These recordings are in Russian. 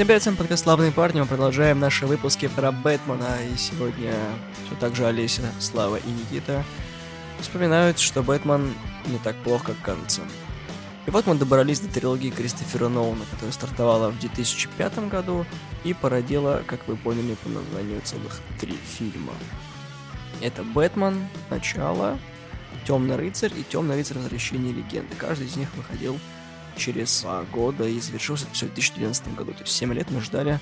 Ребят, всем подкаст «Славные парни». Мы продолжаем наши выпуски про Бэтмена. И сегодня все так же Олеся, Слава и Никита вспоминают, что Бэтмен не так плохо, как кажется. И вот мы добрались до трилогии Кристофера Нолана, которая стартовала в 2005 году и породила, как вы поняли по названию, целых три фильма. Это «Бэтмен», «Начало», «Темный рыцарь» и «Темный рыцарь. Возвращение легенды». Каждый из них выходил через два года и завершился это все в 2012 году. То есть 7 лет мы ждали,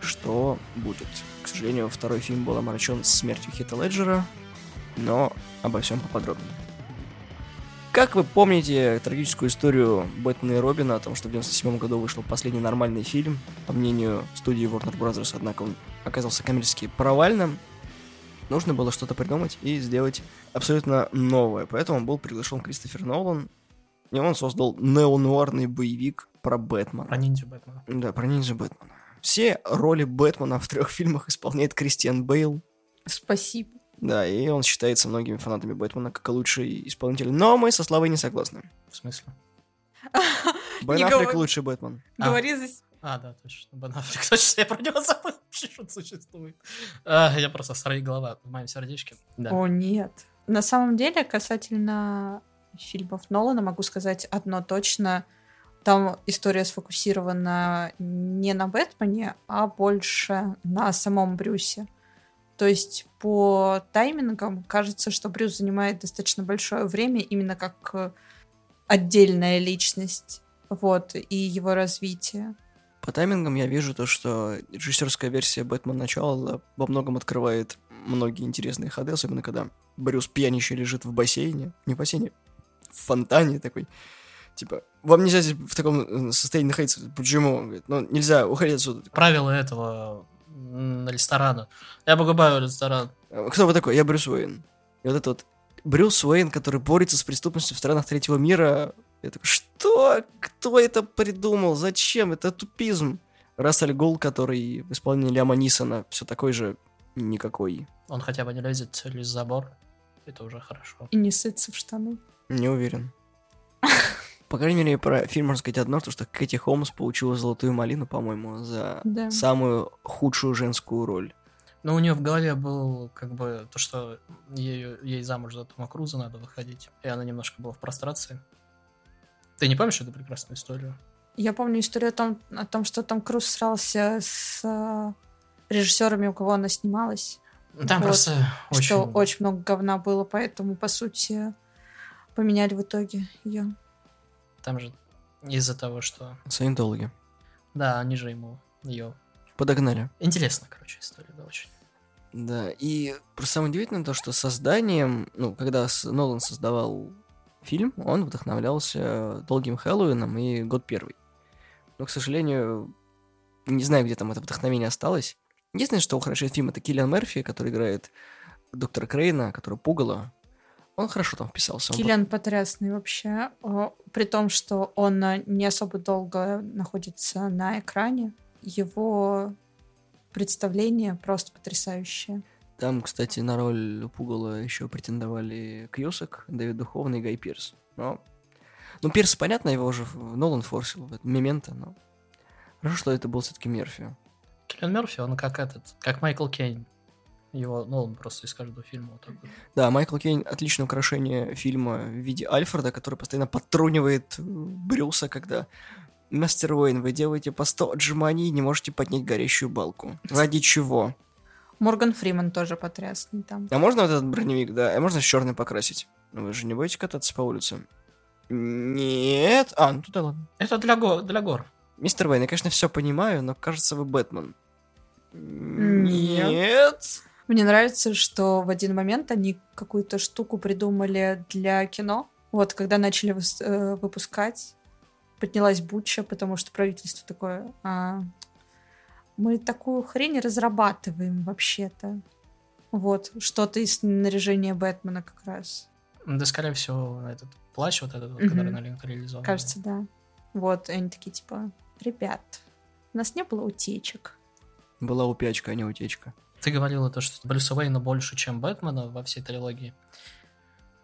что будет. К сожалению, второй фильм был омрачен смертью Хита Леджера, но обо всем поподробнее. Как вы помните трагическую историю Бэтмена и Робина о том, что в 97 году вышел последний нормальный фильм, по мнению студии Warner Bros., однако он оказался коммерчески провальным, нужно было что-то придумать и сделать абсолютно новое. Поэтому был приглашен Кристофер Нолан, и он создал неонуарный боевик про Бэтмена. Про ниндзю Бэтмена. Да, про ниндзю Бэтмена. Все роли Бэтмена в трех фильмах исполняет Кристиан Бейл. Спасибо. Да, и он считается многими фанатами Бэтмена как лучший исполнитель. Но мы со Славой не согласны. В смысле? Бен Аффлек говори. лучший Бэтмен. А. Говори за... с- А, да, точно. Бен Аффлек, точно, я про него забыл, что он существует. А, я просто сорви голова в моем сердечке. Да. О, нет. На самом деле, касательно фильмов Нолана, могу сказать одно точно. Там история сфокусирована не на Бэтмене, а больше на самом Брюсе. То есть по таймингам кажется, что Брюс занимает достаточно большое время именно как э, отдельная личность. Вот, и его развитие. По таймингам я вижу то, что режиссерская версия Бэтмен Начало во многом открывает многие интересные ходы, особенно когда Брюс пьянище лежит в бассейне. Не в бассейне, в фонтане такой. Типа, вам нельзя здесь в таком э, состоянии находиться. Почему? Он говорит, ну, нельзя, уходить отсюда. Правила этого ресторана. Я покупаю ресторан. «А Кто вы такой? Я Брюс Уэйн. И вот это вот Брюс Уэйн, который борется с преступностью в странах третьего мира. Я такой, что? Кто это придумал? Зачем? Это тупизм. Рассель Гол, который в исполнении Ляма Нисона все такой же никакой. Он хотя бы не лезет через забор. Это уже хорошо. И не сыться в штаны. Не уверен. По крайней мере, про фильм можно сказать одно, то, что Кэти Холмс получила золотую малину, по-моему, за Да. самую худшую женскую роль. Но у нее в голове был как бы то, что ей, ей замуж за Тома Круза надо выходить. И она немножко была в прострации. Ты не помнишь эту прекрасную историю? Я помню историю о том, о том, что Том Круз срался с э, режиссерами, у кого она снималась. Там Вот. просто очень... Что очень много говна было, поэтому, по сути, поменяли в итоге ее. Там же из-за того, что... Саентологи. Да, они же ему ее... Подогнали. Интересно, короче, история, да, очень. Да, и просто самое удивительное то, что созданием, ну, когда с- Нолан создавал фильм, он вдохновлялся Долгим Хэллоуином и Год Первый. Но, к сожалению, не знаю, где там это вдохновение осталось. Единственное, что украшает фильм, это Киллиан Мерфи, который играет доктора Крейна, который пугало. Он хорошо там вписался. Киллиан потрясный вообще. О, При том, что он э, не особо долго находится на экране, его представление просто потрясающее. Там, кстати, на роль Пугала еще претендовали Кьюсак, Дэвид Духовный и Гай Пирс. Но... Ну, Пирс, понятно, его уже Нолан форсил в этом Мементо, но... Хорошо, что это был все-таки Мерфи. Киллиан Мерфи, он как этот, как Майкл Кейн. Его, ну, он просто из каждого фильма вот так вот. Да, Майкл Кейн — отличное украшение фильма в виде Альфреда, который постоянно подтрунивает э, Брюса, когда «Мастер Уэйн, вы делаете по 100 отжиманий и не можете поднять горящую балку. Ради чего? Морган Фриман тоже потрясный там. А можно вот этот броневик, да? А можно в черный покрасить? Ну вы же не будете кататься по улице? Нет. А, ну туда ладно. Это для, го- для гор. Мистер Уэйн, я, конечно, все понимаю, но кажется, вы Бэтмен. Нет. Нет. Мне нравится, что в один момент они какую-то штуку придумали для кино. Вот, когда начали э, выпускать, поднялась буча, потому что правительство такое... «А, мы такую хрень разрабатываем вообще-то. Вот, что-то из снаряжения Бэтмена как раз. Да, скорее всего, этот плащ вот этот, Мгм. который на реализован. Кажется, да. Вот, и они такие, типа, ребят, у нас не было утечек. Была упячка, а не утечка. Ты говорила то, что Брюса Уэйна больше, чем Бэтмена во всей трилогии.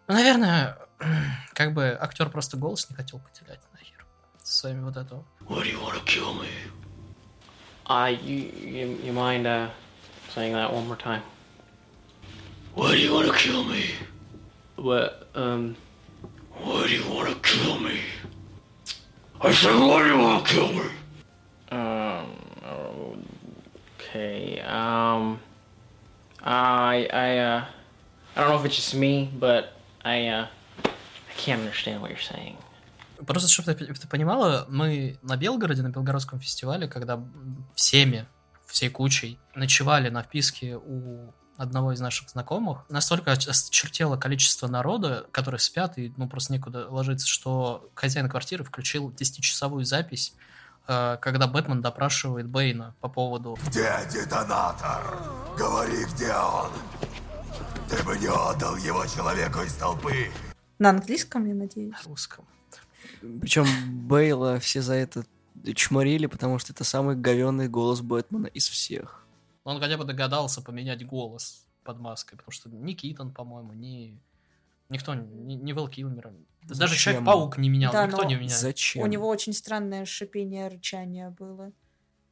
Ну, наверное, как бы актер просто голос не хотел потерять нахер. Со своими вот этого. Uh, you, you, you mind uh, saying that one more time? Why do you want to kill me? What, um... Why do you want to kill me? I said, why do you want to kill me? Um, okay, um... I, I, uh... I don't know if it's just me, but I, uh... I can't understand what you're saying. Просто, чтобы ты, ты понимала, мы на Белгороде, на Белгородском фестивале, когда всеми, всей кучей ночевали на вписке у одного из наших знакомых, настолько очертело количество народа, которые спят, и ну просто некуда ложиться, что хозяин квартиры включил 10-часовую запись, когда Бэтмен допрашивает Бэйна по поводу... Где детонатор? Говори, где он? Ты бы не отдал его человеку из толпы. На английском, я надеюсь? На русском. Причем Бейла все за это чморили, потому что это самый говенный голос Бэтмена из всех. Он хотя бы догадался поменять голос под маской, потому что ни Китон, по-моему, ни... Никто, ни, ни Вэл Килмер, даже Человек-паук не менял, Да, никто но- не менял. Зачем? У него очень странное шипение, рычание было.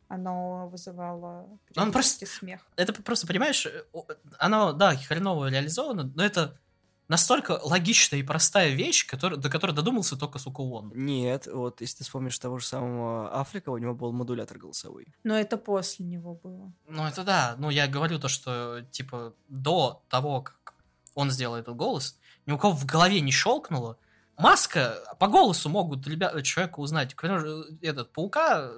Оно вызывало Он просто- смех. Это просто, понимаешь, оно, да, хреново реализовано, но это настолько логичная и простая вещь, который, до которой додумался только, сука, он. Нет, вот если ты вспомнишь того же самого Африка, у него был модулятор голосовой. Но это после него было. Ну, это да. Ну, я говорю то, что, типа, до того, как он сделал этот голос, ни у кого в голове не щелкнуло. Маска, по голосу могут ребята, человека узнать. К примеру, этот, Паука,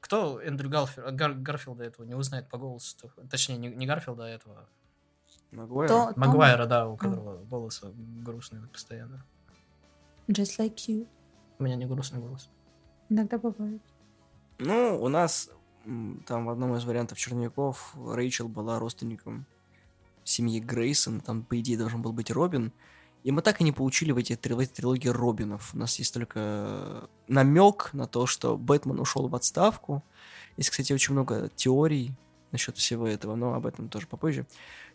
кто Эндрю Гарфи- Гар- Гарфилда этого не узнает по голосу? Точнее, не, не Гарфилда, а этого. Магуайр? То- Магуайра, да, у которого голос грустный постоянно. Just like you. У меня не грустный голос. Иногда бывает. Ну, у нас там в одном из вариантов черновиков Рэйчел была родственником семьи Грейсон, там, по идее, должен был быть Робин. И мы так и не получили в, эти, этой трилогии Робинов. У нас есть только намек на то, что Бэтмен ушел в отставку. Есть, кстати, очень много теорий насчет всего этого, но об этом тоже попозже.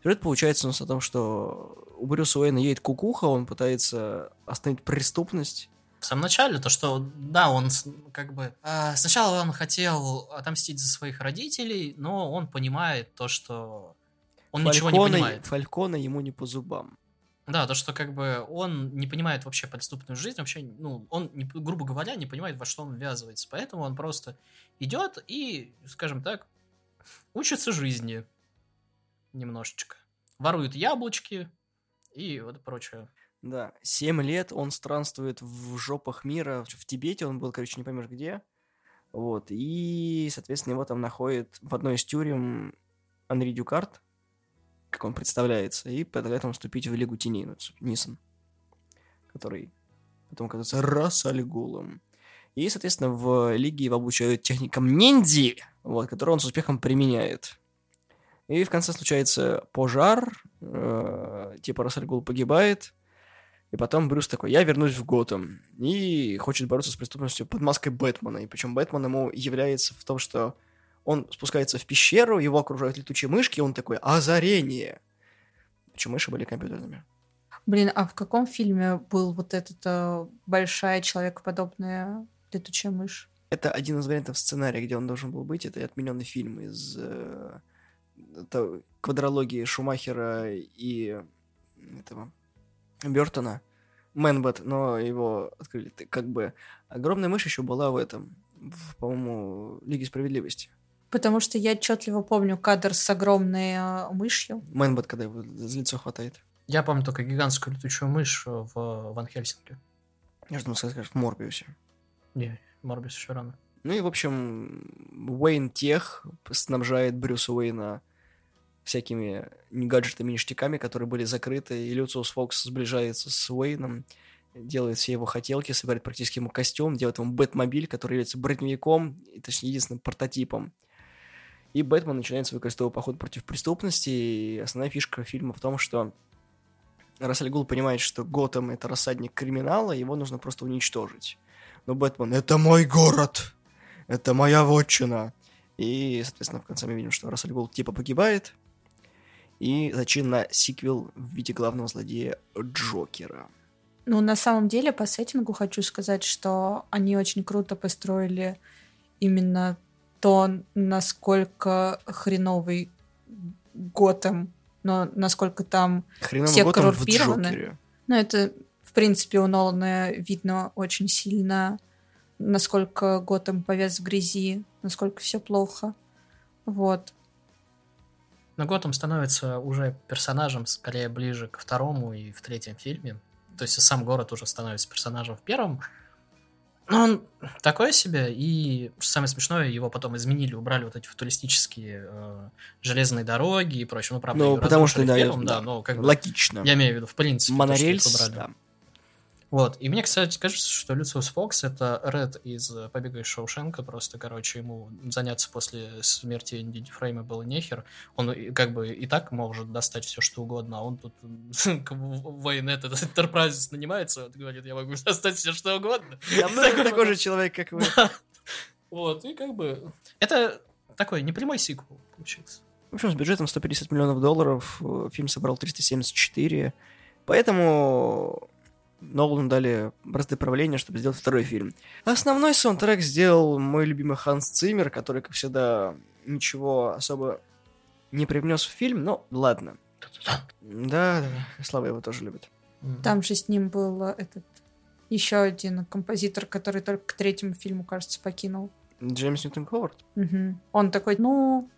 Сюжет получается у нас о том, что у Брюса Уэйна едет кукуха, он пытается остановить преступность, В самом начале, то, что, да, он как бы... а, сначала он хотел отомстить за своих родителей, но он понимает то, что... Он ничего не понимает. Фалькона ему не по зубам. Да, то, что как бы он не понимает вообще преступную жизнь, вообще, ну, он, не- грубо говоря, не понимает, во что он ввязывается. Поэтому он просто идет и, скажем так, учится жизни немножечко. Ворует яблочки и вот прочее. Да, семь лет он странствует в жопах мира, в Тибете он был, короче, не поймешь где. Вот, и, соответственно, его там находит в одной из тюрем Анри Дюкарт, как он представляется, и предлагает ему вступить в Лигу Теней, ну, Нисон, который потом оказывается Расальгулом. И, соответственно, в Лиге его обучают техникам ниндзи, вот, которые он с успехом применяет. И в конце случается пожар, э, типа Рассальгул погибает, и потом Брюс такой, я вернусь в Готэм. И хочет бороться с преступностью под маской Бэтмена. И причем Бэтмен ему является в том, что он спускается в пещеру, его окружают летучие мышки, и он такой, озарение. Причем мыши были компьютерными. Блин, а в каком фильме был вот эта э, большая человекоподобная летучая мышь? Это один из вариантов сценария, где он должен был быть. Это отмененный фильм из э, это квадрологии Шумахера и этого Бертона. Мэнбет, но его открыли. Как бы огромная мышь еще была в этом, в, по-моему, Лиге справедливости. Потому что я отчетливо помню кадр с огромной э, мышью. Мэнбет, когда его за лицо хватает. Я помню только гигантскую летучую мышь в Ван Хельсинге. Я же думал, скажешь, в Морбиусе. Не, Морбис еще рано. Ну и, в общем, Уэйн Тех снабжает Брюса Уэйна всякими не гаджетами, ништяками, которые были закрыты, и Люциус Фокс сближается с Уэйном, делает все его хотелки, собирает практически ему костюм, делает ему Бэтмобиль, который является броневиком, точнее, единственным прототипом. И Бэтмен начинает свой крестовый поход против преступности, и основная фишка фильма в том, что Рассель Гул понимает, что Готэм — это рассадник криминала, его нужно просто уничтожить. Но Бэтмен — это мой город! Это моя вотчина! И, соответственно, в конце мы видим, что Рассель Гул типа погибает, и зачин на сиквел в виде главного злодея Джокера. Ну, на самом деле, по сеттингу хочу сказать, что они очень круто построили именно то, насколько хреновый Готэм, но насколько там Хреново все Готэм коррумпированы. Ну, это, в принципе, у Нолана видно очень сильно, насколько Готэм повез в грязи, насколько все плохо. Вот. Но Готэм становится уже персонажем скорее ближе к второму и в третьем фильме. То есть и сам город уже становится персонажем в первом. Но он такой себе, и самое смешное, его потом изменили, убрали вот эти футуристические э, железные дороги и прочее. Ну, правда, Ну, потому что, да, первом, да, да, но как бы... Логично. Я имею в виду, в принципе, то, что их Монорельс, убрали. да. Вот. И мне, кстати, кажется, что Люциус Фокс это Ред из э, «Побега из Шоушенка». Просто, короче, ему заняться после смерти Энди Дифрейма было нехер. Он как бы и так может достать все, что угодно, а он тут военет этот Enterprise нанимается, вот говорит, я могу достать все, что угодно. Я такой же человек, как вы. Вот, и как бы... Это такой непрямой сиквел получился. В общем, с бюджетом 150 миллионов долларов э, фильм собрал 374. Поэтому Нолану дали бразды правления, чтобы сделать второй фильм. Основной саундтрек сделал мой любимый Ханс Циммер, который, как всегда, ничего особо не привнес в фильм, но ладно. Да, да, Слава его тоже любит. Там же с ним был э, этот еще один композитор, который только к третьему фильму, кажется, покинул. Джеймс Ньютон Ховард. Мгм. Он такой, ну,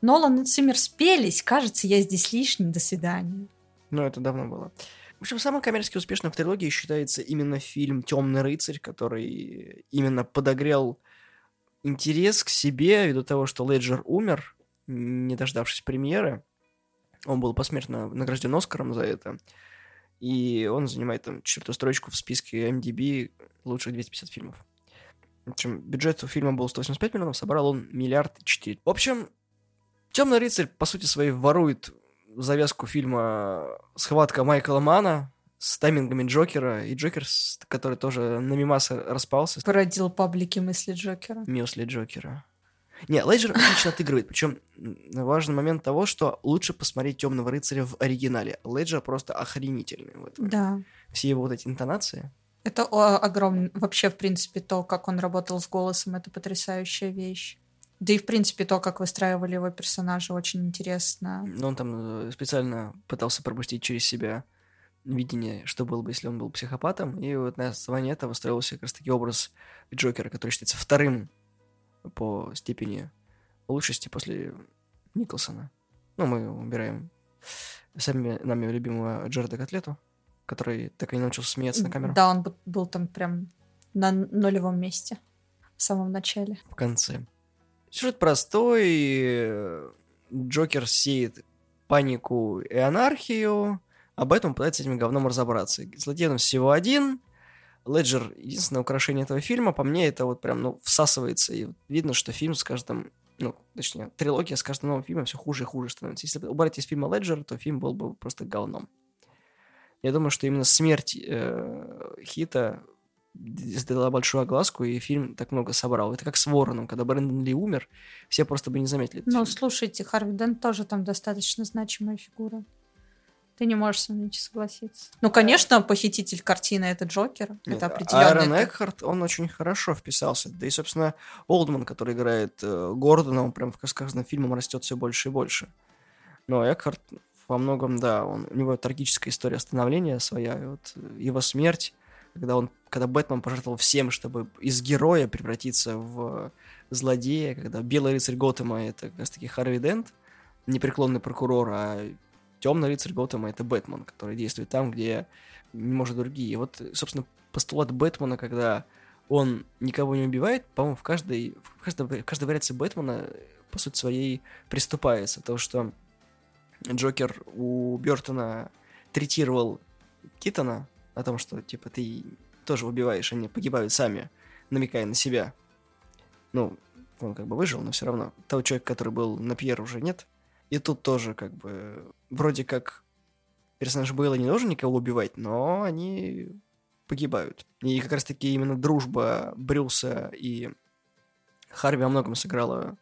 Нолан и Циммер спелись, кажется, я здесь лишний, до свидания. Ну, это давно было. В общем, самым коммерчески успешным в трилогии считается именно фильм Темный рыцарь, который именно подогрел интерес к себе ввиду того, что Леджер умер, не дождавшись премьеры. Он был посмертно награжден Оскаром за это. И он занимает там четвертую строчку в списке MDB лучших 250 фильмов. В общем, бюджет у фильма был 185 миллионов, собрал он миллиард четыре. В общем, Темный рыцарь, по сути своей, ворует завязку фильма «Схватка Майкла Мана» с таймингами Джокера, и Джокер, который тоже на мимасы распался, Породил паблики мысли Джокера. Мюсли Джокера. Не, Леджер отлично отыгрывает, причем важный момент того, что лучше посмотреть Темного рыцаря в оригинале. Леджер просто охренительный в этом. Да. Все его вот эти интонации. Это огромный... Вообще, в принципе, то, как он работал с голосом, это потрясающая вещь. Да и, в принципе, то, как выстраивали его персонажа, очень интересно. Но он там э, специально пытался пропустить через себя видение, что было бы, если он был психопатом. И вот на основании этого строился как раз-таки образ Джокера, который считается вторым по степени лучшести после Николсона. Ну, мы убираем сами нами любимого Джареда Котлету, который так и не научился смеяться на камеру Да, он был там прям на нулевом месте в самом начале. в конце. Сюжет простой. э, Джокер сеет панику и анархию. Об этом пытается с этим говном разобраться. Злодей он всего один. Леджер — единственное украшение этого фильма. По мне, это вот прям, ну, всасывается. И видно, что фильм с каждым... Ну, точнее, трилогия с каждым новым фильмом все хуже и хуже становится. Если убрать из фильма Леджера, то фильм был бы просто говном. Я думаю, что именно смерть э, Хита сделала большую огласку, и фильм так много собрал. Это как с Вороном, когда Брэндон Ли умер, все просто бы не заметили. Ну, фильм. слушайте, Харви Дент тоже там достаточно значимая фигура. Ты не можешь со мной не согласиться. Ну, конечно, похититель картины это Джокер. Нет, это определенно. Аарон Экхарт, он очень хорошо вписался. Да и, собственно, Олдман, который играет э, Гордона, он прям с каждым фильмом растет все больше и больше. Но Экхарт во многом, да, он, у него трагическая история становления своя. И вот его смерть, когда он, когда Бэтмен пожертвовал всем, чтобы из героя превратиться в злодея, когда Белый рыцарь Готэма это как раз таки Харви Дент, непреклонный прокурор, а Темный рыцарь Готэма это Бэтмен, который действует там, где не может другие. И вот, собственно, постулат Бэтмена, когда он никого не убивает, по-моему, в каждой, в каждой, в каждой вариации Бэтмена, по сути своей, приступается. То, что Джокер у Бертона третировал Китона о том, что, типа, ты тоже убиваешь, они погибают сами, намекая на себя. Ну, он как бы выжил, но все равно. Того человека, который был на Пьер, уже нет. И тут тоже, как бы, вроде как персонаж Бейла не должен никого убивать, но они погибают. И как раз-таки именно дружба Брюса и Харви во многом сыграла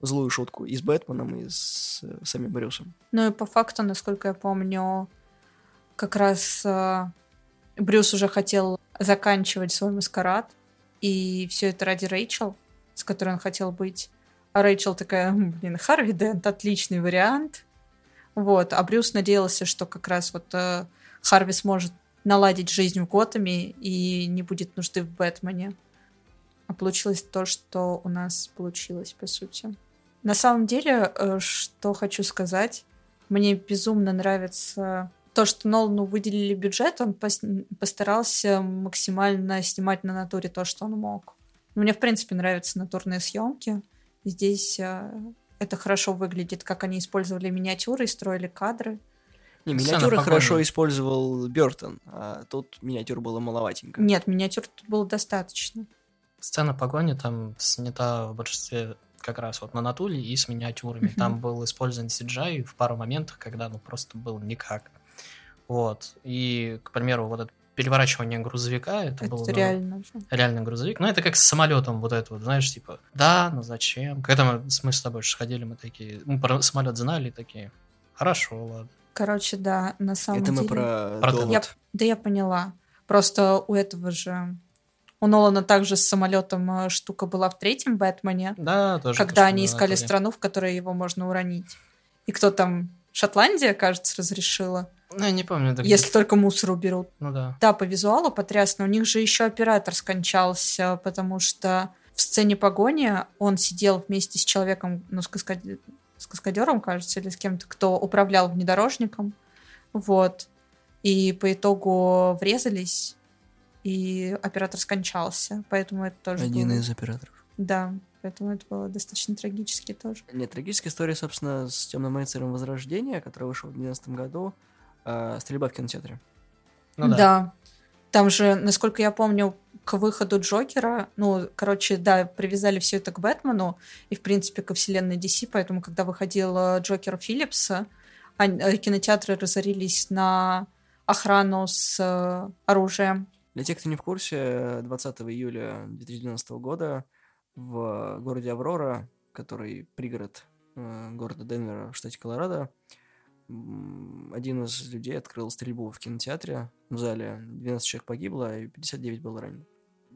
злую шутку и с Бэтменом, и с самим Брюсом. Ну и по факту, насколько я помню, как раз э, Брюс уже хотел заканчивать свой маскарад, и все это ради Рэйчел, с которой он хотел быть. А Рэйчел такая, «М, блин, Харви Дент, отличный вариант. Вот, а Брюс надеялся, что как раз вот э, Харви сможет наладить жизнь в Готэме и не будет нужды в Бэтмене. А получилось то, что у нас получилось, по сути. На самом деле, э, что хочу сказать, мне безумно нравится то, что Нолану выделили бюджет, он пос- постарался максимально снимать на натуре то, что он мог. Мне, в принципе, нравятся натурные съемки. Здесь э, это хорошо выглядит, как они использовали миниатюры и строили кадры. Не, Сцена миниатюры погони. хорошо использовал Бертон, а тут миниатюр было маловатенько. Нет, миниатюр тут было достаточно. Сцена погони там снята в большинстве как раз вот на натуле и с миниатюрами. Там был использован CGI в пару моментах, когда ну просто был никак. Вот. И, к примеру, вот это переворачивание грузовика, это, Это было ну, реально же. реальный грузовик. Ну, это как с самолетом вот это вот, знаешь, типа, да, ну зачем? Когда мы, мы с тобой сходили, мы такие, мы про самолет знали, такие, хорошо, ладно. Короче, да, на самом Это деле... мы про, Про довод. Я, да я поняла. Просто у этого же... У Нолана также с самолетом э, штука была в третьем Бэтмене, Да, тоже. когда они искали страну, в которой его можно уронить. И кто там? Шотландия, кажется, разрешила. Ну, я не помню. это Если где- только мусор уберут. Ну да. Да, по визуалу потрясно. У них же еще оператор скончался, потому что в сцене погони он сидел вместе с человеком, ну, с, каскаде- с каскадером, кажется, или с кем-то, кто управлял внедорожником. Вот. И по итогу врезались, и оператор скончался. Поэтому это тоже Один было- из операторов. Да, поэтому это было достаточно трагически тоже. Нет, трагическая история, собственно, с Темным рыцарем Возрождения, который вышел в 2012 году. А, стрельба в кинотеатре. Ну да. Там же, насколько я помню, к выходу Джокера, ну, короче, да, привязали все это к Бэтмену и, в принципе, ко вселенной DC, поэтому, когда выходил э, Джокер Филлипса, э, кинотеатры разорились на охрану с э, оружием. Для тех, кто не в курсе, 20 июля 2012 года в городе Аврора, который пригород э, города Денвера в штате Колорадо, один из людей открыл стрельбу в кинотеатре в зале. 12 человек погибло, и 59 было ранено.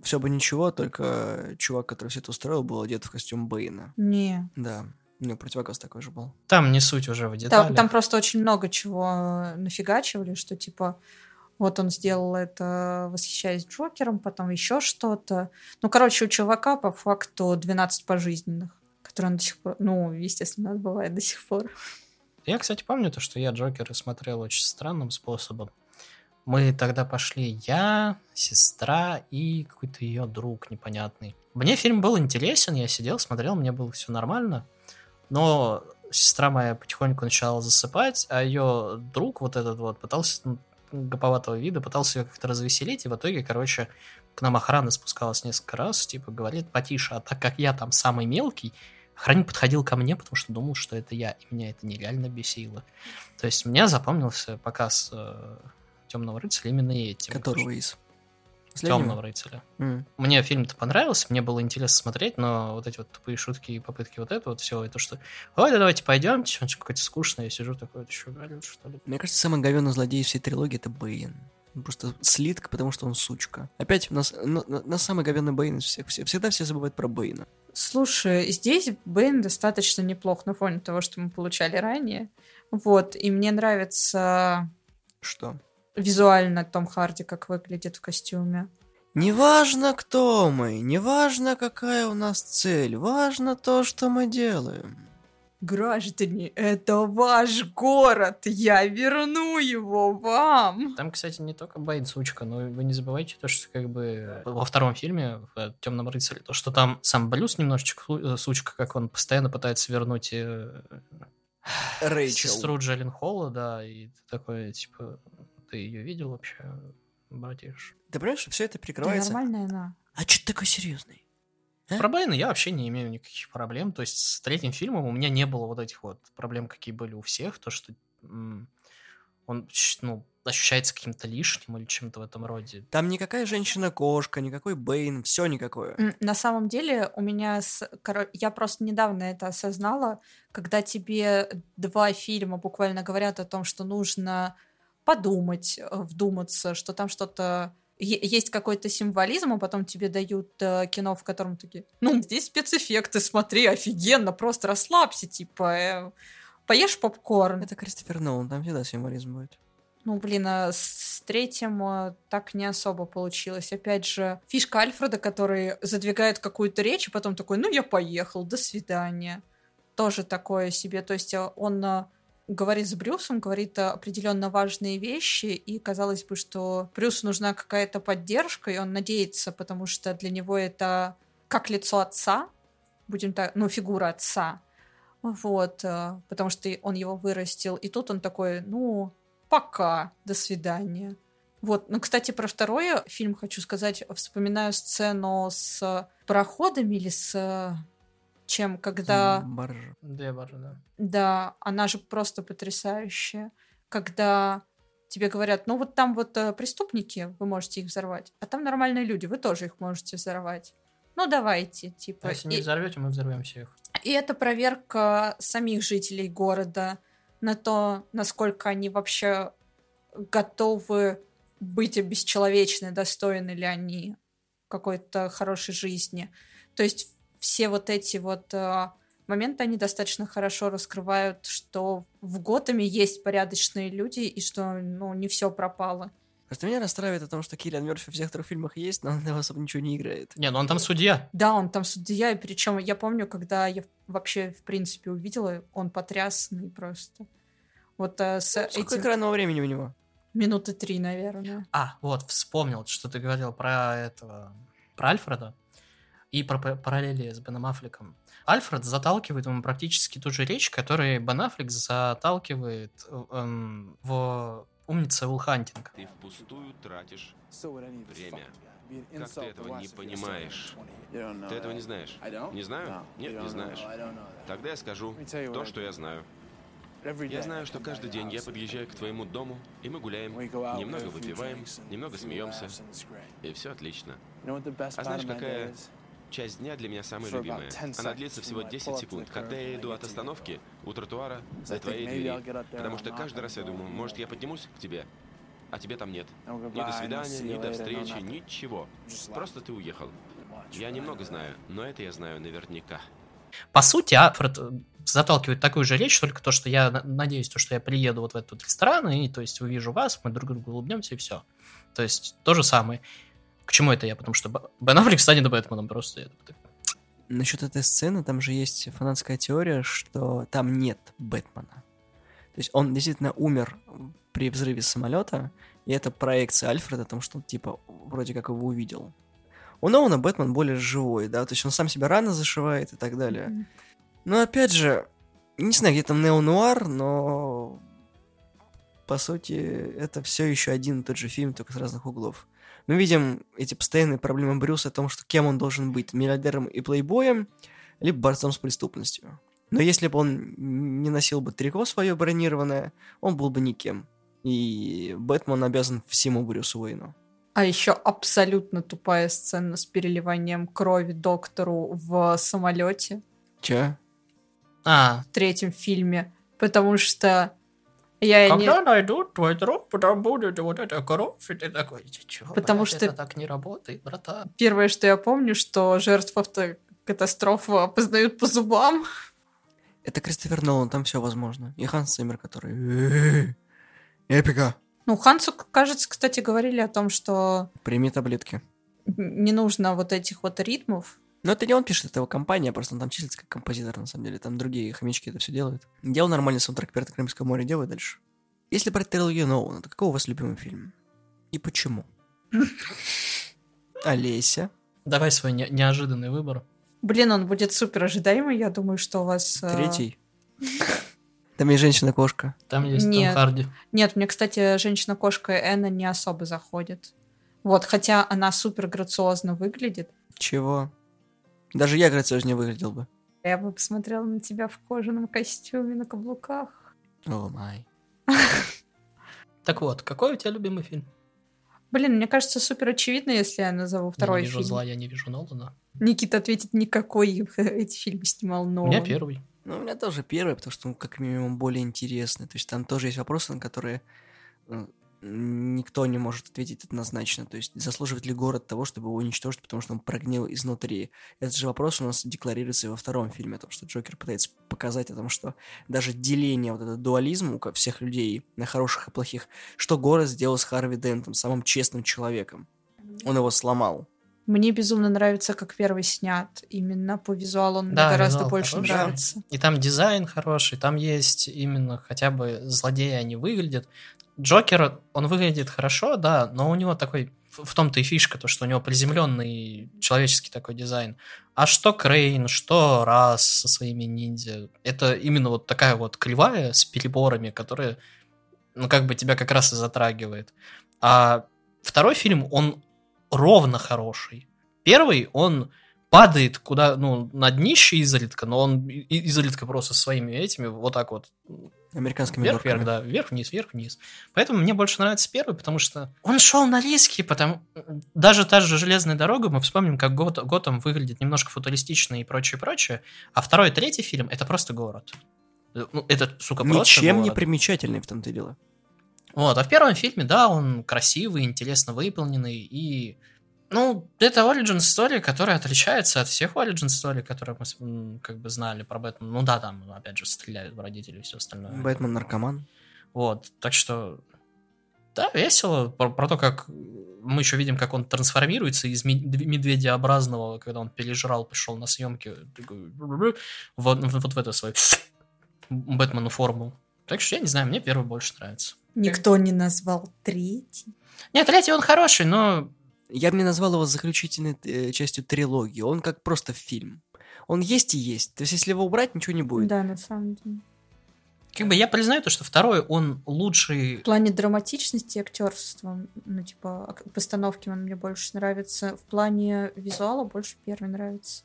Все бы ничего, только чувак, который все это устроил, был одет в костюм Бэйна. Не. Да, у него противогаз такой же был. Там не суть уже в деталях. Там, там просто очень много чего э, нафигачивали, что типа вот он сделал это, восхищаясь Джокером, потом еще что-то. Ну, короче, у чувака по факту 12 пожизненных, которые он до сих пор, ну, естественно, отбывает до сих пор. Я, кстати, помню то, что я Джокера смотрел очень странным способом. Мы тогда пошли я, сестра и какой-то ее друг непонятный. Мне фильм был интересен, я сидел, смотрел, мне было все нормально. Но сестра моя потихоньку начала засыпать, а ее друг вот этот вот пытался, ну, гоповатого вида, пытался ее как-то развеселить, и в итоге, короче, к нам охрана спускалась несколько раз, типа, говорит, потише, а так как я там самый мелкий, охранник подходил ко мне, потому что думал, что это я, и меня это нереально бесило. То есть мне запомнился показ э, Темного рыцаря именно этим. Которого из? Последнего? Темного рыцаря. М. Мне фильм-то понравился, мне было интересно смотреть, но вот эти вот тупые шутки и попытки вот это вот все, это что, ой, да давайте пойдемте, он какой-то скучный, я сижу такой, это что, Голливуд, что ли? Мне кажется, самый говенный злодей всей трилогии это Бэйн. Он Просто слитка, потому что он сучка. Опять, у нас, на, на- нас самый говенный Бэйн из всех. Все- Всегда все забывают про Бэйна. Слушай, здесь Бэйн достаточно неплох на фоне того, что мы получали ранее. Вот, и мне нравится Что? визуально Том Харди, как выглядит в костюме. Неважно, кто мы, неважно, какая у нас цель, важно то, что мы делаем. Граждане, это ваш город, я верну его вам. Там, кстати, не только Бэйн сучка, но вы не забывайте то, что как бы во втором фильме, в Темном рыцаре, то, что там сам Брюс немножечко су- сучка, как он постоянно пытается вернуть э, Рэйчел. сестру Джеллен Холла, да, и ты такой, типа, ты ее видел вообще, братиш? Ты понимаешь, что все это Да прикрывается? нормальная она. А че ты такой серьезный? А? Про Бэйна я вообще не имею никаких проблем. То есть с третьим фильмом у меня не было вот этих вот проблем, какие были у всех. То, что он, ну, ощущается каким-то лишним или чем-то в этом роде. Там никакая женщина-кошка, никакой Бэйн, все никакое. На самом деле у меня... с- Я просто недавно это осознала, когда тебе два фильма буквально говорят о том, что нужно подумать, э, вдуматься, что там что-то есть какой-то символизм, а потом тебе дают э, кино, в котором такие, ну, здесь спецэффекты, смотри, офигенно, просто расслабься, типа, э, поешь попкорн. Это Кристофер Нолан, там всегда символизм будет. Ну, блин, а с третьим э, так не особо получилось. Опять же, фишка Альфреда, который задвигает какую-то речь, и потом такой, ну, я поехал, до свидания. Тоже такое себе. То есть э, он э, говорит с Брюсом, говорит определенно важные вещи, и казалось бы, что Брюсу нужна какая-то поддержка, и он надеется, потому что для него это как лицо отца, будем так, ну, фигура отца, вот, э, потому что он его вырастил, и тут он такой, ну, пока, до свидания. Вот, ну, кстати, про второй фильм хочу сказать. Вспоминаю сцену с пароходами или с э, чем, когда... Баржа. Две баржи, да. Да, она же просто потрясающая. Когда тебе говорят, ну вот там вот э, преступники, вы можете их взорвать, а там нормальные люди, вы тоже их можете взорвать. Ну давайте, типа. А если не И- взорвете, мы взорвем всех. и это проверка самих жителей города на то, насколько они вообще готовы быть обесчеловечны, достойны ли они какой-то хорошей жизни. То есть все вот эти вот э, моменты, они достаточно хорошо раскрывают, что в Готэме есть порядочные люди, и что, ну, не все пропало. Просто меня расстраивает о том, что Киллиан Мерфи в всех трех фильмах есть, но он там особо ничего не играет. Не, ну он там судья. Да, он там судья, и причем я помню, когда я вообще, в принципе, увидела, он потрясный просто. Вот э, с Ну, Сколько этим... экранного времени у него? Минуты три, наверное. А, вот, вспомнил, что ты говорил про этого, про Альфреда и про параллели с Беном Аффлеком. Альфред заталкивает ему практически ту же речь, которую Бен Аффлек заталкивает э, эм, в «Умница Уилл Хантинг». Ты впустую тратишь время. Как ты этого не понимаешь? Ты этого не знаешь? Не знаю? Нет, не знаешь. Тогда я скажу то, что я знаю. Я знаю, что каждый день я подъезжаю к твоему дому, и мы гуляем, немного выпиваем, немного смеемся, и все отлично. А знаешь, какая Часть дня для меня самая любимая. 10 Она длится всего I pull 10 up to секунд, когда я иду от остановки у тротуара до твоей двери. Потому что каждый раз я думаю, может, я поднимусь к тебе, а тебя там нет. Ни до свидания, ни до встречи, ничего. Просто ты уехал. Я немного знаю, но это я знаю наверняка. По сути, Альфред э, заталкивает такую же речь, только то, что я на- надеюсь, то, что я приеду вот в этот ресторан, и то есть увижу вас, мы друг другу улыбнемся, и все. То есть то же самое. К чему это я? Потому что Бен Аффлек станет Бэтменом просто. Насчет этой сцены, там же есть фанатская теория, что там нет Бэтмена. То есть он действительно умер при взрыве самолета, и это проекция Альфреда о том, что он, типа, вроде как его увидел. У Нолана Бэтмен более живой, да, то есть он сам себя рано зашивает и так далее. Но опять же, не знаю, где там неонуар, но по сути это все еще один и тот же фильм, только с разных углов. Мы видим эти постоянные проблемы Брюса о том, что кем он должен быть, миллиардером и плейбоем, либо борцом с преступностью. Но если бы он не носил бы трико свое бронированное, он был бы никем. И Бэтмен обязан всему Брюсу Уэйну. А еще абсолютно тупая сцена с переливанием крови доктору в самолете Че? А, в третьем фильме, потому что я не... когда найдут твой труп, там будет вот эта кровь, и ты такой, чего, Потому блядь, что- это так не работает, братан. Первое, что я помню, что жертв автокатастрофы опознают по зубам. Это Кристофер Нолан, там все возможно. И Ханс Циммер, который... Эпика! Ну, Хансу, кажется, кстати, говорили о том, что Прими таблетки. не нужно вот этих вот ритмов. Но это не он пишет, это его компания, просто он там числится как композитор, на самом деле. Там другие хомячки это все делают. Делал нормальный саундтрек «Пираты Крымского моря», делай дальше. Если брать трилогию Нолана, то какой у вас любимый фильм? И почему? Олеся. Давай свой не- неожиданный выбор. Блин, он будет супер ожидаемый. Я думаю, что у вас... э, Третий. Там есть женщина-кошка. Там есть Нет. Том Харди. Нет, мне, кстати, женщина-кошка Энна не особо заходит. Вот, хотя она супер грациозно выглядит. Чего? Даже я грациознее выглядел бы. Я бы посмотрела на тебя в кожаном костюме на каблуках. О май. Так вот, какой у тебя любимый фильм? Блин, мне кажется, супер очевидно, если я назову Я второй не вижу фильм. зла, я не вижу Нолана. Никита ответит, никакой эти фильмы снимал, но... У меня первый. Ну, у меня тоже первый, потому что, ну, как минимум, более интересный. То есть там тоже есть вопросы, на которые э, никто не может ответить однозначно. То есть заслуживает ли город того, чтобы его уничтожить, потому что он прогнил изнутри. Этот же вопрос у нас декларируется и во втором фильме, о том, что Джокер пытается показать о том, что даже деление, вот этот дуализм у всех людей на хороших и плохих, что город сделал с Харви Дентом, самым честным человеком. Он его сломал. Мне безумно нравится, как первый снят. Именно по визуалу он да, мне гораздо больше хороший. нравится. И там дизайн хороший, там есть именно хотя бы злодеи они выглядят. Джокер, он выглядит хорошо, да, но у него такой в том-то и фишка, то, что у него приземленный человеческий такой дизайн. А что Крейн, что Раз со своими ниндзя, это именно вот такая вот кривая с переборами, которая, ну, как бы тебя как раз и затрагивает. А второй фильм, он ровно хороший. Первый, он падает куда, ну, на днище изредка, но он изредка просто своими этими вот так вот Американскими вверх, вверх, да, вверх-вниз, вверх-вниз. Поэтому мне больше нравится первый, потому что он шел на риски, потому даже та же железная дорога, мы вспомним, как Гот... Готэм выглядит немножко футуристично и прочее, прочее. А второй и третий фильм это просто город. Ну, это, сука, просто Ничем город. не примечательный в том-то и дело. Вот, а в первом фильме, да, он красивый, интересно выполненный и ну, это Origin Story, которая отличается от всех Origin Story, которые мы как бы знали про Бэтмена. Ну да, там, опять же, стреляют в родителей и все остальное. Бэтмен наркоман. Вот, так что, да, весело. Про, про то, как мы еще видим, как он трансформируется из медведеобразного, когда он пережрал, пришел на съемки, вот, вот в эту свою Бэтмену форму. Так что я не знаю, мне первый больше нравится. Никто не назвал третий. Нет, третий он хороший, но я бы не назвал его заключительной э, частью трилогии. Он как просто фильм. Он есть и есть. То есть, если его убрать, ничего не будет. Да, на самом деле. Как бы я признаю то, что второй, он лучший... В плане драматичности актерства, ну, типа, постановки он мне больше нравится. В плане визуала больше первый нравится.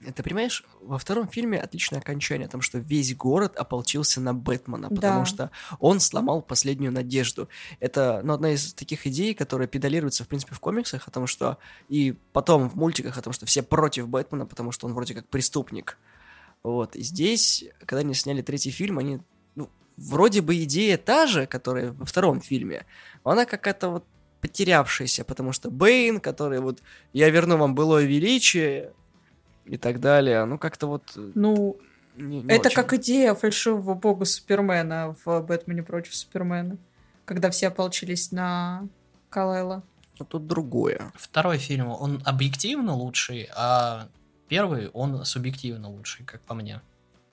Ты понимаешь, во втором фильме отличное окончание о том, что весь город ополчился на Бэтмена, потому да. что он сломал последнюю надежду. Это ну, одна из таких идей, которая педалируется, в принципе, в комиксах, о том, что и потом в мультиках о том, что все против Бэтмена, потому что он вроде как преступник. Вот. И здесь, когда они сняли третий фильм, они ну, вроде бы идея та же, которая во втором фильме, она какая-то вот потерявшаяся, потому что Бэйн, который вот «я верну вам былое величие», и так далее. Ну, как-то вот... Э, ну, не, не это очень. как идея фальшивого бога Супермена в «Бэтмене против Супермена», когда все ополчились на Калайла. А тут другое. Второй фильм, он объективно лучший, а первый, он субъективно лучший, как по мне.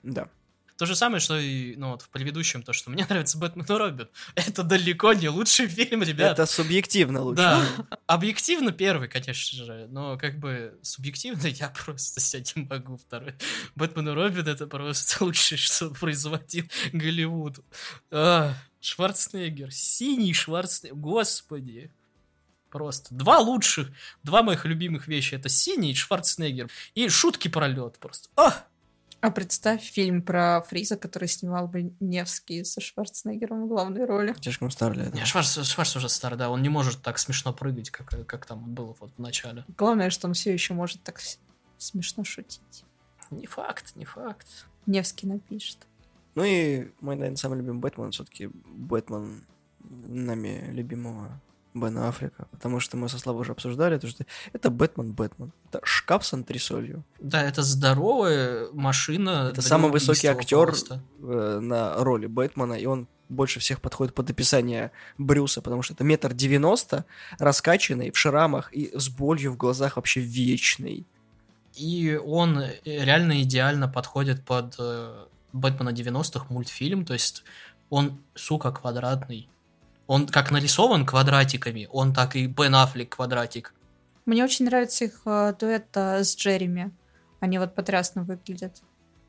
Да. То же самое, что и ну, вот в предыдущем, то, что мне нравится Бэтмен и Робин. Это далеко не лучший фильм, ребят. Это субъективно лучше. Да, объективно первый, конечно же, но как бы субъективно я просто с этим могу второй. Бэтмен и Робин это просто лучшее, что производил Голливуд. А, Шварценеггер, синий Шварценеггер, господи. Просто два лучших, два моих любимых вещи. Это синий Шварценеггер и шутки про лед просто. А! А представь фильм про Фриза, который снимал бы Невский со Шварценеггером в главной роли. Слишком старый, да. Не, Шварц, Шварц уже старый, да. Он не может так смешно прыгать, как, как там было вот в начале. Главное, что он все еще может так смешно шутить. Не факт, не факт. Невский напишет. Ну и мой, наверное, самый любимый Бэтмен все-таки Бэтмен нами любимого Бена Африка, потому что мы со Славой уже обсуждали, то, что это Бэтмен Бэтмен. Это шкаф с антресолью. Да, это здоровая машина. Это самый высокий актер э, на роли Бэтмена, и он больше всех подходит под описание Брюса, потому что это метр девяносто, раскачанный, в шрамах и с болью в глазах вообще вечный. И он реально идеально подходит под э, Бэтмена 90-х мультфильм, то есть он, сука, квадратный. Он как нарисован квадратиками, он так и Бен Аффлек квадратик. Мне очень нравится их э, дуэт э, с Джереми. Они вот потрясно выглядят.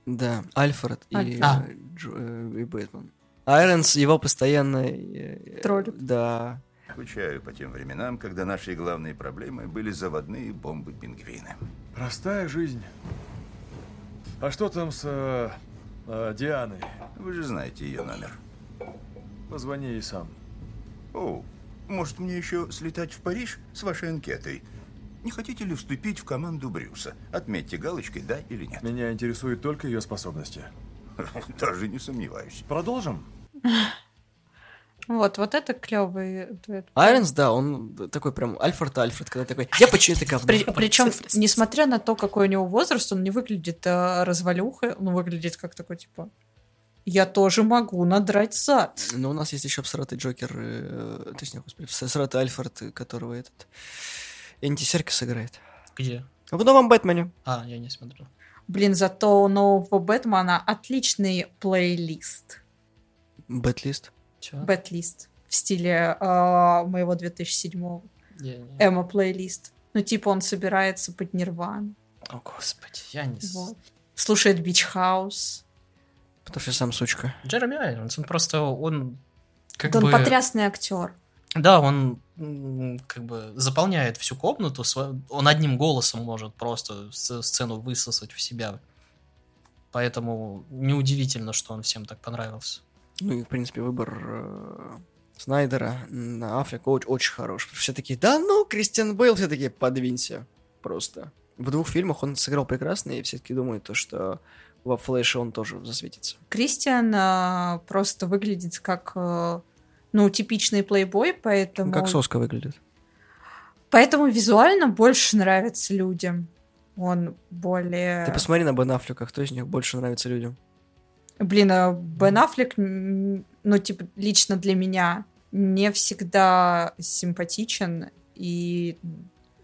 Да, Альфред и, а. Дж, э, и Бэтмен. Айронс его постоянно... Э, Троллит. Да. Скучаю по тем временам, когда наши главные проблемы были заводные бомбы-пингвины. Простая жизнь. А что там с э, э, Дианой? Вы же знаете ее номер. Позвони ей сам. О, может мне еще слетать в Париж с вашей анкетой? Не хотите ли вступить в команду Брюса? Отметьте галочкой «да» или нет. Меня интересуют только ее способности. Даже не сомневаюсь. Продолжим? Вот, вот это клевый дуэт. Айронс, да, он такой прям Альфред Альфред, когда такой, я почему это говно. При, причем, несмотря на то, какой у него возраст, он не выглядит э, развалюхой, он выглядит как такой, типа, я тоже могу надрать зад. Но у нас есть еще всратый Джокер, э, точнее, господи, всратый Альфред, которого этот Энди Серкис играет. Где? В новом Бэтмене. А, я не смотрел. Блин, зато у нового Бэтмена отличный плейлист. Бэтлист? Чё? Бэтлист. В стиле э, моего 2007-го. Я не- Эмо плейлист. Ну, типа он собирается под Нирван. О, господи, я не... Вот. Слушает Бич Хаус. Потому что сам сучка. Джереми Айронс, он просто, он как Да бы... Он потрясный актер. Да, он как бы заполняет всю комнату, он одним голосом может просто сцену высосать в себя. Поэтому неудивительно, что он всем так понравился. Ну и, в принципе, выбор э, Снайдера на Африку очень, очень хорош. Все такие, да ну, Кристиан Бейл, все такие, подвинься. Просто. В двух фильмах он сыграл прекрасно, и все таки думают, то, что во Флэше он тоже засветится. Кристиан э, просто выглядит как, э, ну, типичный плейбой, поэтому... Как соска выглядит. Поэтому визуально больше нравится людям. Он более... Ты посмотри на Бен Аффлека, кто из них больше нравится людям. Блин, а Бен Аффлек, ну, типа, лично для меня не всегда симпатичен и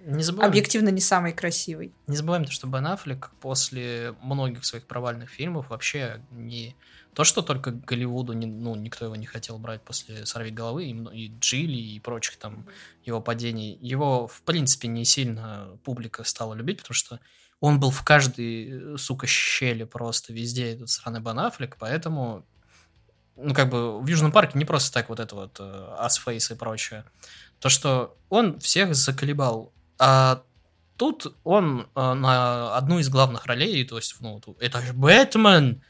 Не забываем, объективно не самый красивый. не забываем то, что Бен Аффлек после многих своих провальных фильмов вообще не... То, что только Голливуду не, ну, никто его не хотел брать после «Сорви головы» и, и Джилли и прочих там его падений, его, в принципе, не сильно публика стала любить, потому что он был в каждой, э, сука, щели просто везде этот сраный Бен Аффлек, поэтому, ну, как бы в Южном парке не просто так вот это вот э, Асфейс и прочее. То, что он всех заколебал, а тут он э, на одну из главных ролей, то есть, ну, это же Бэтмен!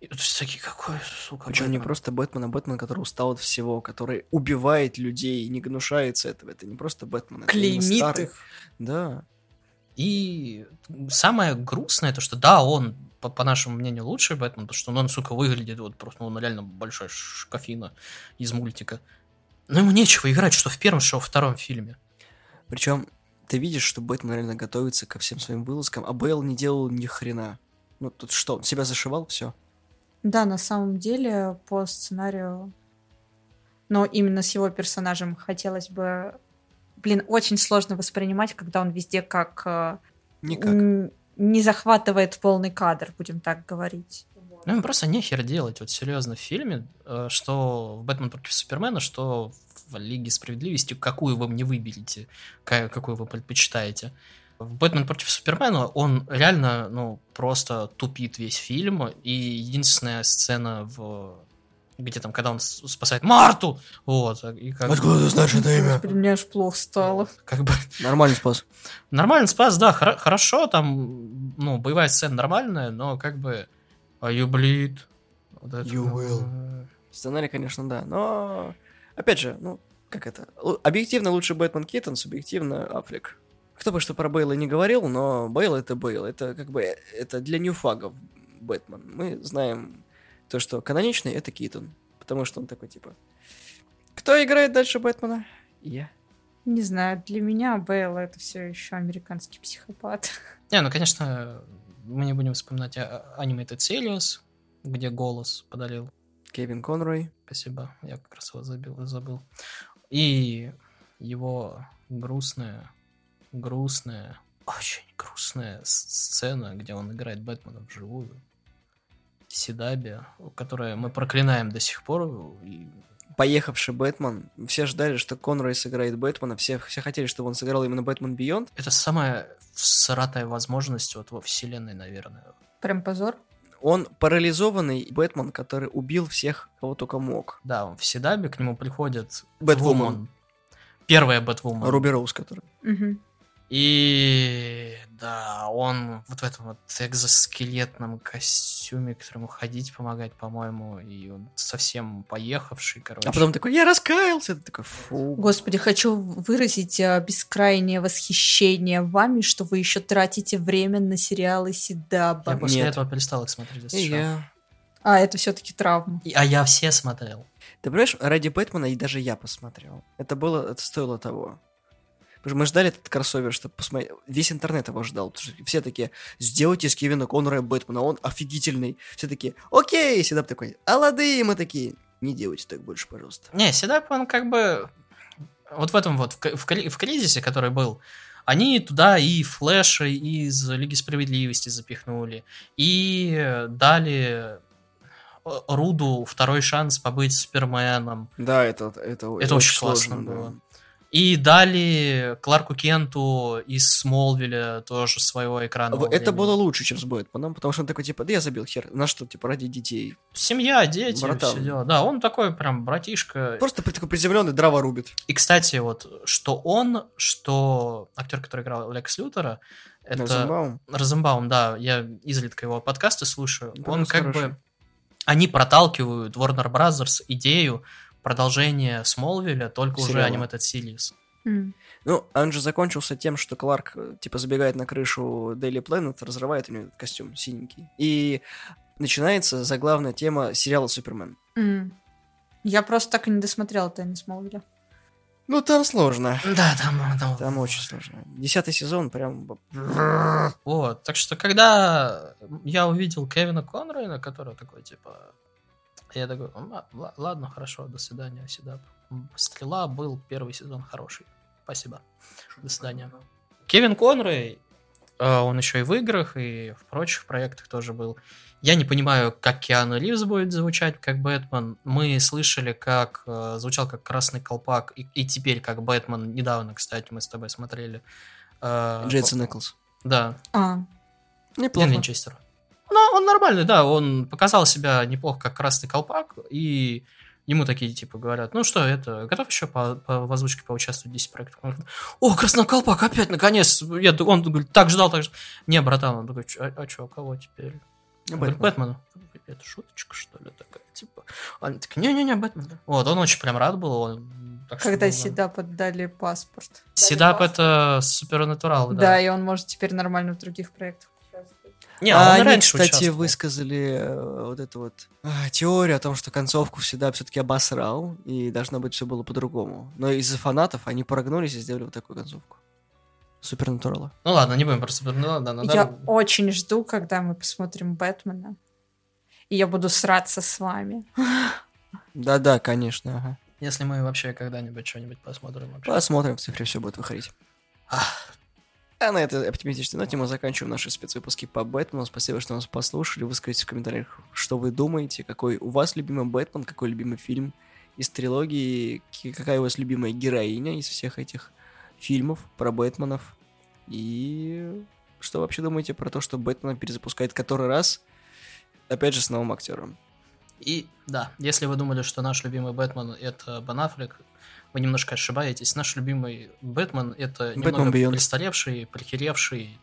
И то есть такие, какой, сука, Причем не просто Бэтмен, а Бэтмен, который устал от всего, который убивает людей и не гнушается этого. Это не просто Бэтмен, это Клеймит их. Да. И самое грустное, то, что да, он, по, по нашему мнению, лучший Бэтмен, потому что ну, он, сука, выглядит вот просто, ну, он реально большая шкафина из мультика. Но ему нечего играть, что в первом, что во втором фильме. Причем ты видишь, что Бэтмен реально готовится ко всем своим вылазкам, а Бейл не делал ни хрена. Ну тут что, он себя зашивал, все. Да, на самом деле, по сценарию, но именно с его персонажем хотелось бы... Блин, очень сложно воспринимать, когда он везде как... э, Никак. Не захватывает полный кадр, будем так говорить. Ну, им просто нехер делать, вот серьезно, в фильме, э, что в «Бэтмен против Супермена», что в «Лиге справедливости», какую вы мне выберете, ка- какую вы предпочитаете. В «Бэтмен против Супермена» он реально, ну, просто тупит весь фильм, и единственная сцена в где там, когда он спасает Марту, вот, и как, Откуда ты знаешь это имя? Господи, мне аж плохо стало. как бы Нормальный спас. Нормальный спас, да, хоро- хорошо, там, ну, боевая сцена нормальная, но как бы а you bleed. Вот это, You will. Сценарий, конечно, да, но... Опять же, ну, как это? Объективно лучше Бэтмен Китон, субъективно Аффлек. Кто бы что про Бейла не говорил, но Бейл это Бейл. Это как бы, э, это для ньюфагов Бэтмен. Мы знаем то, что каноничный это Китон. Потому что он такой, типа... Кто играет дальше Бэтмена? Я. Не знаю, для меня Бейл это все еще американский психопат. Не, ну, конечно, мы не будем вспоминать а- Animated Series, где голос подарил. Кевин Конрой. Спасибо, я как раз его забил, забыл. И его грустная, грустная, очень грустная сцена, где он играет Бэтмена вживую. Седаби, которое мы проклинаем до сих пор. И Поехавший Бэтмен. Все ждали, что Конрой сыграет Бэтмена. Все, все хотели, чтобы он сыграл именно Бэтмен Бионд. это самая всратая возможность вот во вселенной, наверное. Прям позор. Он парализованный Бэтмен, который убил всех, кого только мог. Да, он в Седабе, к нему приходит Бэтвумен. Вумен. Первая Бэтвумен. Руби Роуз, который. Мгм. И да, он вот в этом вот экзоскелетном костюме, которому ходить помогать, по-моему, и он совсем поехавший, короче. А потом такой, я раскаялся. Ты такой, фу. Господи, хочу выразить э, бескрайнее восхищение вами, что вы еще тратите время на сериалы Седаба. Я после Нет. этого перестал их смотреть, если И что. я. А, это все-таки травма. И- а я все смотрел. Ты понимаешь, ради Бэтмена и даже я посмотрел. Это было, это стоило того. Мы ждали этот кроссовер, чтобы посмотреть. Весь интернет его ждал. Потому что все такие, сделайте с Кевина Коннора Бэтмена, он офигительный. Все такие, окей, Седап такой, а лады, и мы такие, не делайте так больше, пожалуйста. Не, Седап, он как бы... Вот в этом вот, в, в, в кризисе, который был, они туда и Флэша из Лиги Справедливости запихнули, и дали Руду второй шанс побыть Суперменом. Да, это, это, это очень, очень классно сложно, было. И дали Кларку Кенту из Смолвиля тоже своего экрана. Это времени. было лучше, чем с Бэтменом, потому что он такой, типа, да я забил хер, на что, типа, ради детей. Семья, дети, Братан. все дела. Да, он такой прям братишка. Просто такой приземленный, дрова рубит. И, кстати, вот, что он, что актер, который играл Лекс Лютера, это... Розенбаум? Розенбаум, да, я изредка его подкасты слушаю. Да, он как хороший. бы... Они проталкивают Warner Brothers идею продолжение Смолвиля, только Сериала. уже аниматед Сириус. Mm. Ну, он же закончился тем, что Кларк, типа, забегает на крышу Daily Planet, разрывает у него этот костюм синенький. И начинается заглавная тема сериала Супермен. Mm. Я просто так и не досмотрела Тайны Смолвиля. Ну, там сложно. Да, там, там... Там очень сложно. Десятый сезон прям... Вот, так что, когда я увидел Кевина Конройна, который такой, типа, я такой, ладно, хорошо, до свидания, Седап. Стрела был первый сезон хороший. Спасибо. До свидания. Кевин Конрой, э, он еще и в играх, и в прочих проектах тоже был. Я не понимаю, как Киану Ривз будет звучать как Бэтмен. Мы слышали, как э, звучал как Красный Колпак, и, и теперь как Бэтмен. Недавно, кстати, мы с тобой смотрели. Э, Джейсон Николс. Да. А. Неплохо. Дин Винчестер. Ну, он нормальный, да, он показал себя неплохо как красный колпак, и ему такие, типа, говорят, ну что, это, готов еще по, по в озвучке поучаствовать в 10 проектов? Он говорит, О, красный колпак, опять, наконец! Я, он говорит, так ждал, так ждал. Не, братан, он такой, а, а что, кого теперь? Он говорит. Это шуточка, что ли, такая, типа. Они такие, не-не-не, Бэтмен, да. Вот, он очень прям рад был, он так Когда Седап отдали паспорт. Седап это супернатурал, да. Да, и он может теперь нормально в других проектах не, а они, раньше кстати, участвовал. высказали э, вот эту вот а, теорию о том, что концовку всегда все-таки обосрал, и должно быть все было по-другому. Но из-за фанатов они прогнулись и сделали вот такую концовку. Супернатурала. Ну ладно, не будем про Супернатурала. Да, я да. очень жду, когда мы посмотрим Бэтмена. И я буду сраться с вами. Да-да, конечно, ага. Если мы вообще когда-нибудь что-нибудь посмотрим. Вообще. Посмотрим, в цифре все будет выходить. Ах. А на этой оптимистичной ноте мы заканчиваем наши спецвыпуски по Бэтмену. Спасибо, что нас послушали. Выскажите в комментариях, что вы думаете, какой у вас любимый Бэтмен, какой любимый фильм из трилогии, какая у вас любимая героиня из всех этих фильмов про Бэтменов. И что вообще думаете про то, что Бэтмена перезапускает который раз, опять же, с новым актером? И да, если вы думали, что наш любимый Бэтмен это Бен вы немножко ошибаетесь. Наш любимый Бэтмен это Бэтмен немного престаревший, прихеревший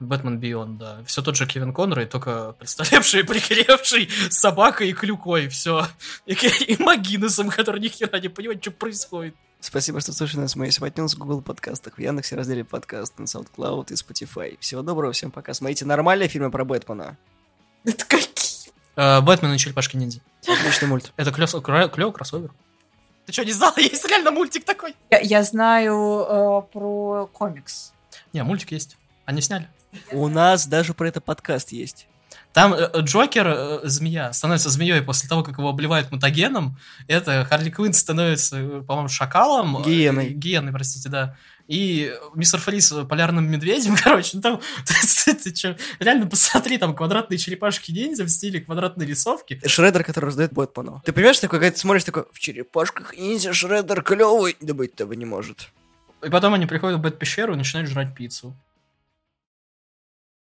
Бэтмен Бион, да. Все тот же Кевин Коннор, и только представлявший, прихеревший собакой и клюкой, все. И, и Магинесом, который ни хера не понимает, что происходит. Спасибо, что слушали нас в моей в Google подкастах, в Яндексе разделе подкаст, на SoundCloud и Spotify. Всего доброго, всем пока. Смотрите нормальные фильмы про Бэтмена. Это какие? Бэтмен и Черепашки Ниндзя. Отличный мульт. Это клевый кроссовер. Ты что, не знала? Есть реально мультик такой? Я, я знаю э, про комикс. Не, мультик есть. Они сняли. У нас даже про это подкаст есть. Там э, Джокер, э, змея, становится змеей после того, как его обливают мутагеном. Это Харли Квинн становится, э, по-моему, шакалом. Гиеной. Гиеной, простите, да. И мистер Фрис полярным медведем, короче, ну там, ты, ты, ты реально посмотри, там квадратные черепашки ниндзя в стиле квадратной рисовки. Шредер, который раздает Бэтмену. Ты понимаешь, такой, когда ты смотришь, такой, в черепашках ниндзя Шредер клевый, да быть того не может. И потом они приходят в Бэт-пещеру и начинают жрать пиццу.